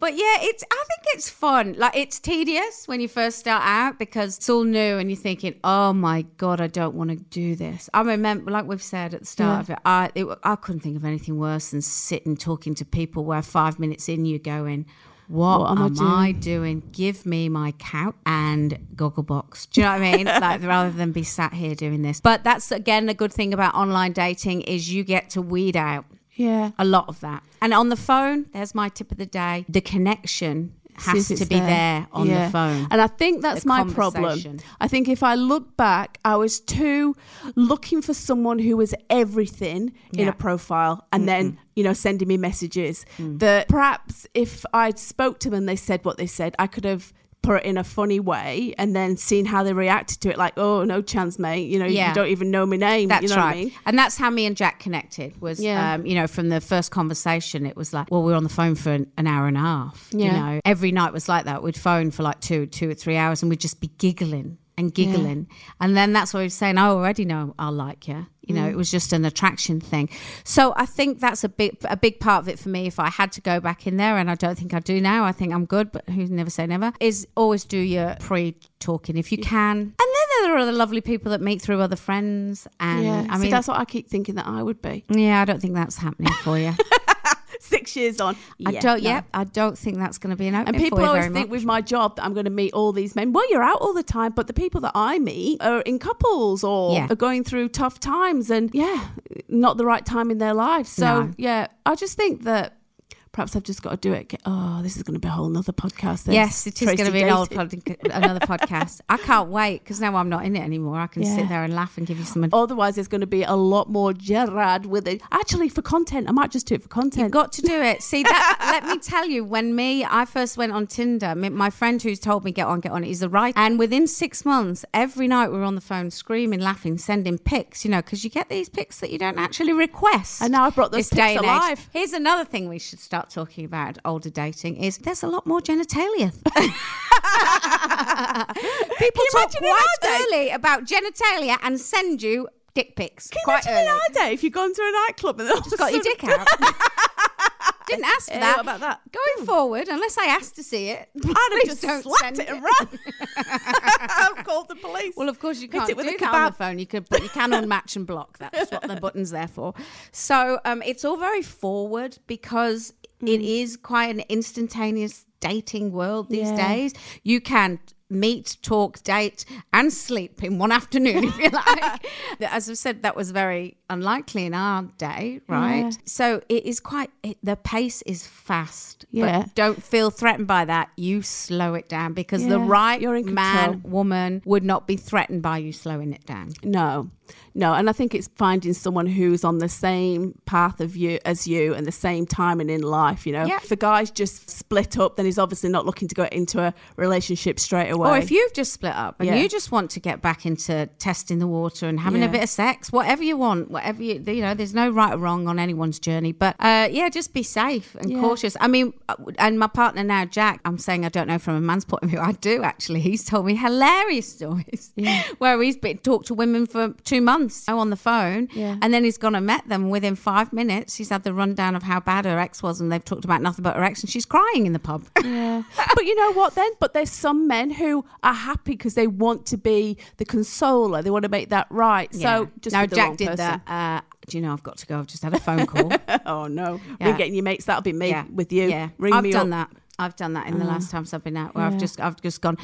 but yeah, it's. I think it's fun. Like it's tedious when you first start out because it's all new and you're thinking, oh my god, I don't want to do this. I remember, like we've said at the start of it, I it, I couldn't think of anything worse than sitting talking to people where five minutes in you're going. What, What am am, I I doing? Give me my couch and goggle box. Do you know what I mean? like rather than be sat here doing this. But that's again a good thing about online dating is you get to weed out Yeah. a lot of that. And on the phone, there's my tip of the day. The connection has to be there, on Yeah. the phone. And I think that's The my problem. I think if I look back, I was too looking for someone who was everything in a profile and then, you know, sending me messages. Mm. That perhaps if I'd spoke to them and they said what they said, I could have put it in a funny way and then seeing how they reacted to it like oh no chance mate you know Yeah. you don't even know my name That's you know right. what I mean And that's how me and Jack connected was, Yeah. um, you know, from the first conversation, it was like, well, we were on the phone for an, an hour and a half. yeah. You know, every night was like that. We'd phone for like two, two or three hours and we'd just be giggling and giggling. And then that's what we were saying, I already know I'll like you. You Mm. know, it was just an attraction thing. So I think that's a big, a big part of it for me. If I had to go back in there, and I don't think I do now, I think I'm good, but who never say never, is always do your pre talking if you can. And then there are other lovely people that meet through other friends. And yeah I See, mean, that's what I keep thinking that I would be yeah, I don't think that's happening for you. six years on I Yeah, don't. no. Yeah, I don't think that's going to be an opening And people always think much. with my job that I'm going to meet all these men. Well, you're out all the time, but the people that I meet are in couples or Yeah. are going through tough times and, yeah, not the right time in their lives. So, No. yeah, I just think that perhaps I've just got to do it. Oh, this is going to be a whole nother podcast. Yes, it is Tracy going to be an old pod- another podcast. I can't wait because now I'm not in it anymore. I can Yeah. sit there and laugh and give you some. Otherwise, there's going to be a lot more Gerard with it. Actually, for content, I might just do it for content. You've got to do it. See that? let me tell you, when me, I first went on Tinder. My friend who's told me get on, get on, is the right. And within six months, every night we were on the phone, screaming, laughing, sending pics. You know, because you get these pics that you don't actually request. And now I've brought those this pics alive. Here's another thing we should start talking about older dating is there's a lot more genitalia. People talk quite early about genitalia and send you dick pics. Can you quite imagine in early. our day if you've gone to a nightclub and they'll Just got your dick out. Didn't ask for Eh, that. about that? Going forward, unless I asked to see it, I'd have just don't slapped send it and run. I've called the police. Well, of course you can't it with do a that on the kebab. phone. You could, but you can unmatch and block. That's what the button's there for. So um, it's all very forward because it Mm. is quite an instantaneous dating world these Yeah. days. You can meet, talk, date, and sleep in one afternoon if you like. As I've said, that was very unlikely in our day, right? Yeah. So it is quite. It, the pace is fast. Yeah. But don't feel threatened by that. You slow it down because the right man, woman would not be threatened by you slowing it down. No, no, and I think it's finding someone who's on the same path of you as you and the same timing in life. You know, Yeah. if a guy's just split up, then he's obviously not looking to go into a relationship straight away. Or if you've just split up and Yeah. you just want to get back into testing the water and having a bit of sex, whatever you want, whatever you, you know, there's no right or wrong on anyone's journey. But uh, yeah, just be safe and Yeah. cautious. I mean, uh, and my partner now, Jack, I'm saying I don't know from a man's point of view. I do actually. He's told me hilarious stories where he's been talked to women for two months on the phone, Yeah. and then he's gone and met them. Within five minutes, he's had the rundown of how bad her ex was, and they've talked about nothing but her ex, and she's crying in the pub. Yeah. but you know what then? But there's some men who are happy because they want to be the consoler. They want to make that right. So just no, with the Jack did person. that. Uh, do you know I've got to go? I've just had a phone call. oh no. Yeah. Ring getting your mates, that'll be me yeah, with you. Yeah, Ring I've me done up. that. I've done that in the last times I've been out, where I've just I've just gone,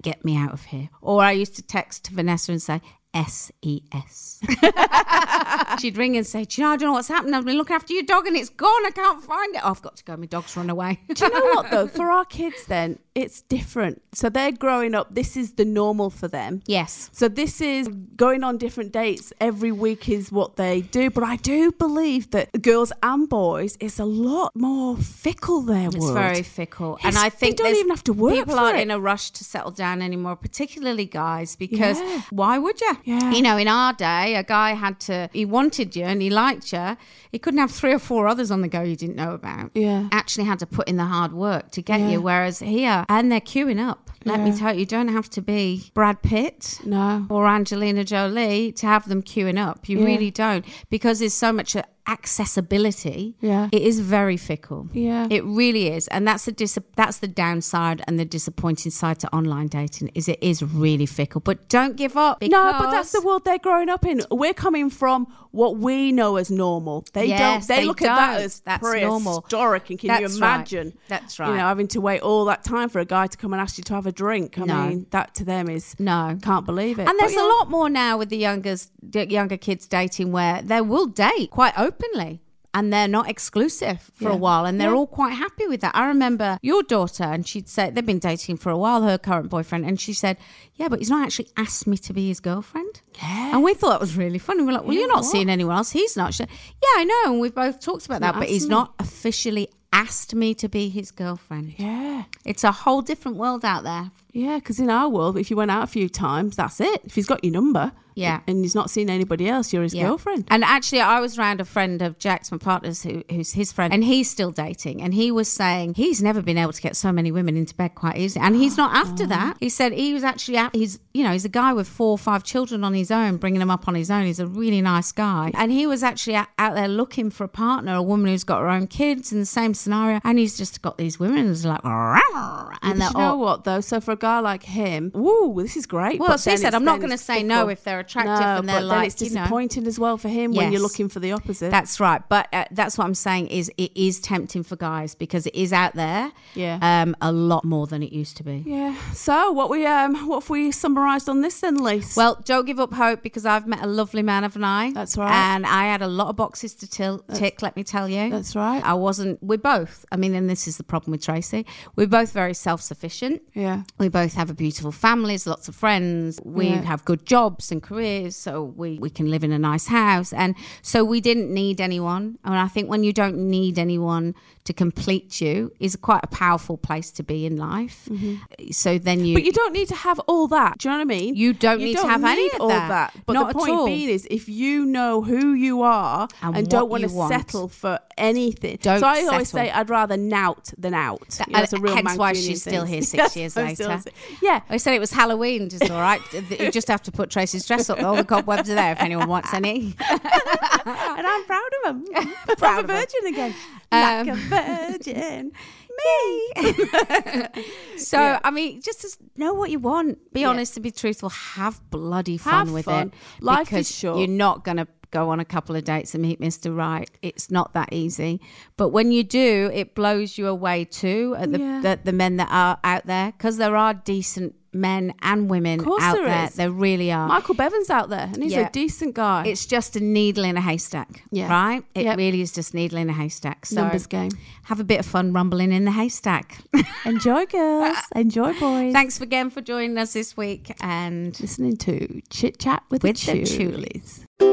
get me out of here. Or I used to text Vanessa and say. S E S. She'd ring and say, Do you know, I don't know what's happened. I've been looking after your dog and it's gone. I can't find it. Oh, I've got to go. My dog's run away. Do you know what though? For our kids, then it's different. So they're growing up. This is the normal for them. Yes. So this is going on different dates every week is what they do. But I do believe that girls and boys is a lot more fickle there. It's very fickle, and It's- I they think don't even have to work People aren't it. in a rush to settle down anymore, particularly guys, because Yeah. why would you? Yeah. You know, in our day, a guy had to he wanted you and he liked you. He couldn't have three or four others on the go you didn't know about. Yeah. actually had to put in the hard work to get Yeah. you. Whereas here, and they're queuing up. Let me tell you, you don't have to be Brad Pitt No. or Angelina Jolie to have them queuing up. You Yeah. really don't because there's so much accessibility. Yeah. It is very fickle. Yeah. It really is. And that's the dis- that's the downside and the disappointing side to online dating is it is really fickle. But don't give up. No, but that's the world they're growing up in. We're coming from what we know as normal. They Yes, don't. They, they look at that as That's normal. prehistoric. And can That's you right. imagine? That's You know, having to wait all that time for a guy to come and ask you to have a drink. I No. mean, that to them is No. can't believe it. And there's But a lot more now with the younger the younger kids dating where they will date quite openly and they're not exclusive for a while and they're Yeah. all quite happy with that. I remember your daughter and she'd said they've been dating for a while, her current boyfriend, and she said, Yeah, but he's not actually asked me to be his girlfriend. Yeah. And we thought that was really funny. We're like, Well, Yeah, you're not what? seeing anyone else. He's not. Said, Yeah, I know. And we've both talked about that, but he's me. not officially asked me to be his girlfriend. Yeah. It's a whole different world out there. Yeah, because in our world, if you went out a few times, that's it. If he's got your number, Yeah. and he's not seen anybody else, you're his Yeah. girlfriend. And actually, I was around a friend of Jack's, my partner's, who, who's his friend, and he's still dating. And he was saying he's never been able to get so many women into bed quite easily. And he's not after oh. that. He said he was actually, at, he's, you know, he's a guy with four or five children on his own, bringing them up on his own. He's a really nice guy. And he was actually out, out there looking for a partner, a woman who's got her own kids in the same scenario. And he's just got these women who's like, and you know all. what though? So for a guy like him, woo, this is great. Well, but he said, I'm not gonna say no if they're attractive no, and they're but then like, it's you know. disappointing as well for him when you're looking for the opposite. That's right, but uh, that's what I'm saying is it is tempting for guys because it is out there, Yeah. um, a lot more than it used to be. yeah. So what we um what have we summarised on this then, Lise? Well, don't give up hope because I've met a lovely man, haven't I? That's right. And I had a lot of boxes to tick. Let me tell you, that's right. I wasn't. We're both. I mean, and this is the problem with Tracy. We're both very self-sufficient. yeah. We both have a beautiful families, lots of friends. We Yeah. have good jobs and careers, so we, we can live in a nice house. And so we didn't need anyone. And I think when you don't need anyone to complete you is quite a powerful place to be in life. So then you. Mm-hmm. But you don't need to have all that. Do you know what I mean? You don't need to have any of all that. But Not the point being is, if you know who you are And and, don't want to want. settle for anything, Don't so I always say I'd rather nout than out. That- You know, it's a real hence why she's still here six years I'm still later. Yeah, I said it was Halloween, just all right. you just have to put Tracy's dress up. All the cobwebs are there if anyone wants any. and I'm proud of him. Proud proud of virgin again, like a um, virgin. Me. so Yeah. I mean, just know what you want. Be Yeah. honest and be truthful. Have bloody fun Have with fun. it. Life is short. You're not going to go on a couple of dates and meet Mr. Right. It's not that easy. But when you do, it blows you away too at the Yeah. the, the men that are out there because there are decent men and women out there there. is. There really are. Michael Bevan's out there, and he's Yeah. a decent guy. it's just a needle in a haystack, Yeah. right? It Yep. really is just needle in a haystack. So Numbers game. have a bit of fun rumbling in the haystack. Enjoy, girls. Enjoy, boys. Thanks again for joining us this week and Listening to Chit Chat with, With the the Chulies.